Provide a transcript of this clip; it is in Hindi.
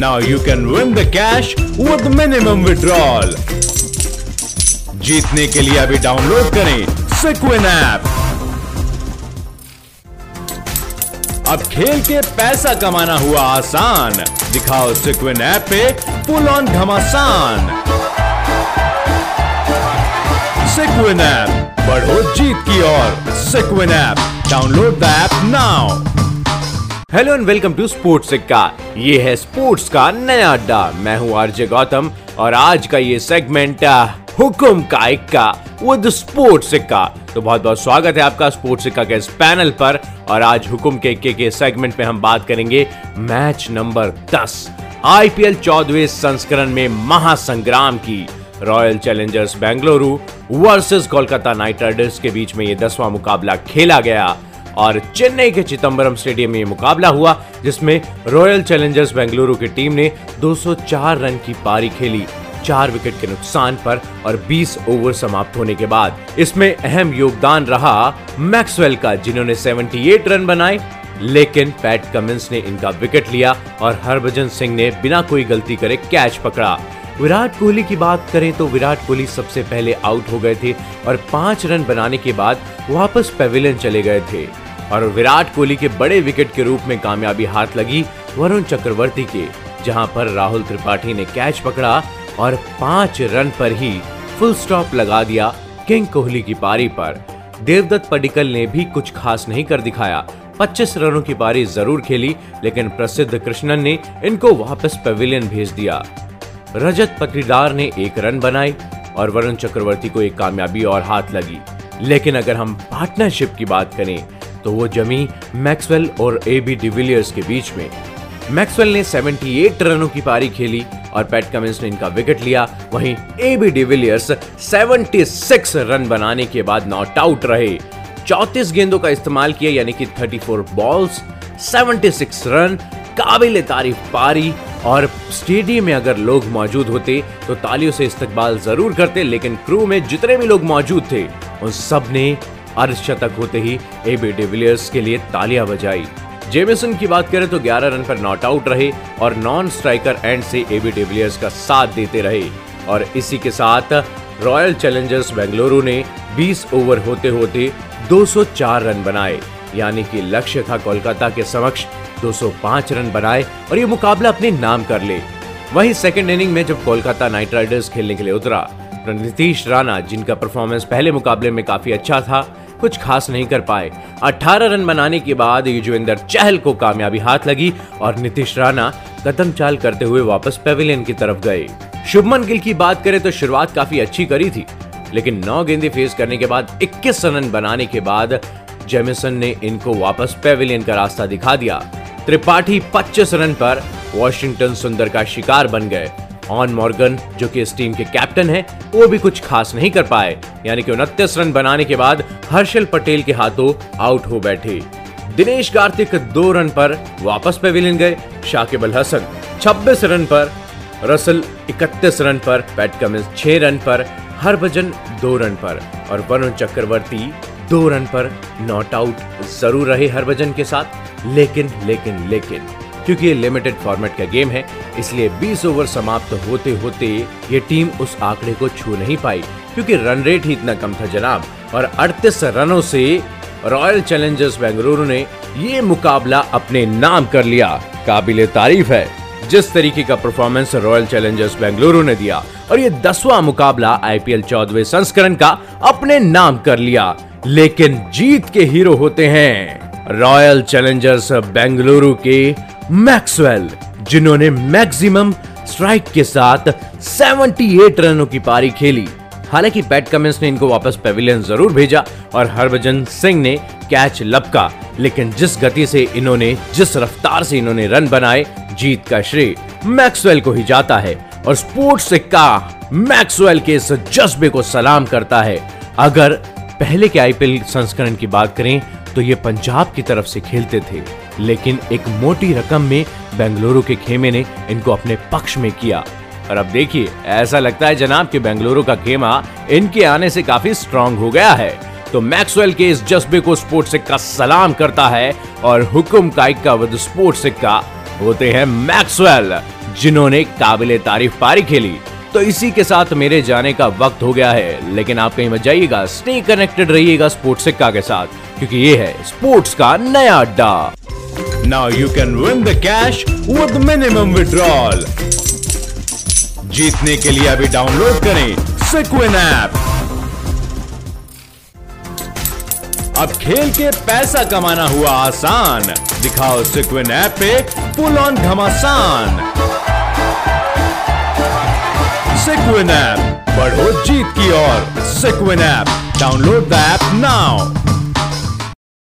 Now you can win the cash with minimum withdrawal. जीतने के लिए अभी डाउनलोड करें सिक्विन ऐप अब खेल के पैसा कमाना हुआ आसान। दिखाओ सिक्विन ऐप पे फुल ऑन घमासान। सिक्विन ऐप बढ़ो जीत की ओर। Sequin app download the app now hello and welcome to sports Sikka. ये है स्पोर्ट्स का नया अड्डा। मैं हूँ आरजे गौतम और आज का ये सेगमेंट हुकुम का इक्का विद स्पोर्ट्स सिक्का। तो बहुत बहुत स्वागत है आपका स्पोर्ट्स सिक्का के इस पैनल पर और आज हुकुम के इक्के के सेगमेंट में हम बात करेंगे मैच नंबर 10 आईपीएल चौदहवें संस्करण में महासंग्राम की। Royal challengers Bengaluru versus Kolkata knight riders के बीच में ये दसवां मुकाबला खेला गया। और चेन्नई के चिदम्बरम स्टेडियम में ये मुकाबला हुआ, जिसमें रॉयल चैलेंजर्स बेंगलुरु की टीम ने 204 रन की पारी खेली। चार विकेट के नुकसान पर और 20 ओवर समाप्त होने के बाद इसमें अहम योगदान रहा मैक्सवेल का, जिन्होंने 78 रन बनाए, लेकिन पैट कमिंस ने इनका विकेट लिया और हरभजन सिंह ने बिना कोई गलती करे कैच पकड़ा। विराट कोहली की बात करें तो विराट कोहली सबसे पहले आउट हो गए थे और पाँच रन बनाने के बाद वापस पेविलियन चले गए थे। और विराट कोहली के बड़े विकेट के रूप में कामयाबी हाथ लगी वरुण चक्रवर्ती के, जहाँ पर राहुल त्रिपाठी ने कैच पकड़ा और पाँच रन पर ही फुल स्टॉप लगा दिया किंग कोहली की पारी पर। देवदत्त पडिकल ने भी कुछ खास नहीं कर दिखाया। 25 रनों की पारी ज़रूर खेली, लेकिन प्रसिद्ध कृष्णन ने इनको वापस पेविलियन भेज दिया। रजत पटीदार ने एक रन बनाई और वरुण चक्रवर्ती को एक कामयाबी और हाथ लगी। लेकिन अगर हम पार्टनरशिप की बात करें तो वो जमी मैक्सवेल और ए बी डिविलियर्स के बीच में। मैक्सवेल ने 78 रनों की पारी खेली और पैट कमिंस ने इनका विकेट लिया। वहीं ए बी डिविलियर्स 76 रन बनाने के बाद नॉट आउट रहे। 34 गेंदों का इस्तेमाल किया, यानी कि 34 बॉल्स 76 रन, काबिल तारीफ़ पारी। और स्टेडियम में अगर लोग मौजूद होते तो तालियों से इस्तकबाल ज़रूर करते, लेकिन क्रू में जितने भी लोग मौजूद थे, उन सबने अर्धशतक होते ही एबी डिविलियर्स के लिए तालियाँ बजाई। जेमिसन की बात करें तो 11 रन पर नॉट आउट रहे और नॉन स्ट्राइकर एंड से एबी डिविलियर्स का साथ देते रहे। और इसी के साथ रॉयल चैलेंजर्स बेंगलुरु ने 20 ओवर होते होते 204 रन बनाए। यानी कि लक्ष्य था कोलकाता के समक्ष 205 रन बनाए और ये मुकाबला अपने नाम कर ले। वहीं सेकेंड इनिंग में जब कोलकाता नाइट राइडर्स खेलने के लिए उतरा तो नीतीश राणा, जिनका परफॉर्मेंस पहले मुकाबले में काफ़ी अच्छा था कुछ खास नहीं कर पाए। 18 रन बनाने के बाद युजवेंद्र चहल को कामयाबी हाथ लगी और नीतीश राणा कदम चाल करते हुए वापस पेविलियन की तरफ़ गए। शुभमन गिल की बात करें तो शुरुआत काफ़ी अच्छी करी थी लेकिन नौ गेंदे फेस करने के बाद 21 रन बनाने के बाद जेमिसन ने इनको वापस पेविलियन का रास्ता दिखा दिया। त्रिपाठी 25 रन पर वॉशिंगटन सुंदर का शिकार बन गए। ऑन मॉर्गन जो कि इस टीम के कैप्टन हैं, वो भी कुछ खास नहीं कर पाए। यानी कि उनतीस रन बनाने के बाद हर्षल पटेल के हाथों आउट हो बैठे। दिनेश कार्तिक दो रन पर वापस पेविलियन गए शाकिब अल हसन 26 रन पर, रसल 31 रन पर पैट कमिंस 6 रन पर, हरभजन दो रन पर और वरुण चक्रवर्ती दो रन पर नॉट आउट ज़रूर रहे हरभजन के साथ। लेकिन लेकिन लेकिन, क्योंकि ये लिमिटेड फॉर्मेट का गेम है, इसलिए 20 ओवर समाप्त होते होते ये टीम उस आंकड़े को छू नहीं पाई, क्योंकि रन रेट ही इतना कम था जनाब। और 38 रनों से रॉयल चैलेंजर्स बेंगलुरु ने ये मुकाबला अपने नाम कर लिया। काबिल तारीफ़ है। जिस तरीके का परफॉर्मेंस रॉयल चैलेंजर्स बेंगलुरु ने दिया और ये दसवां मुकाबला आईपीएल चौदहवें संस्करण का अपने नाम कर लिया। लेकिन जीत के हीरो होते हैं रॉयल चैलेंजर्स बेंगलुरु के मैक्सवेल, जिन्होंने मैक्सिमम स्ट्राइक के साथ 78 रनों की पारी खेली। हालाँकि पैट कमिंस ने इनको वापस पेविलियन ज़रूर भेजा और हरभजन सिंह ने कैच लपका। लेकिन जिस गति से इन्होंने, जिस रफ्तार से इन्होंने रन बनाए, जीत का श्रेय मैक्सवेल को ही जाता है। और स्पोर्ट्स सिक्का मैक्सवेल के इस जज्बे को सलाम करता है। अगर पहले के आईपीएल संस्करण की बात करें तो ये पंजाब की तरफ़ से खेलते थे। लेकिन एक मोटी रकम में बेंगलुरु के खेमे ने इनको अपने पक्ष में किया। और अब देखिए, ऐसा लगता है जनाब कि बेंगलुरु का खेमा इनके आने से काफ़ी स्ट्रांग हो गया है। तो मैक्सवेल के इस जज्बे को स्पोर्ट्स सिक्का सलाम करता है और हुकुम का विद स्पोर्ट्स सिक्का होते हैं मैक्सवेल, जिन्होंने काबिल तारीफ़ पारी खेली। तो इसी के साथ मेरे जाने का वक्त हो गया है, लेकिन आप कहीं मत जाइएगा स्टे कनेक्टेड रहिएगा स्पोर्ट्स सिक्का के साथ, क्योंकि ये है स्पोर्ट्स का नया अड्डा। Now you can win the cash with minimum withdrawal. जीतने के लिए अभी डाउनलोड करें सिक्विन ऐप अब खेल के पैसा कमाना हुआ आसान। दिखाओ सिक्विन ऐप पे फुल ऑन घमासान। सिक्विन ऐप बढ़ो जीत की ओर। Sequin app download the app now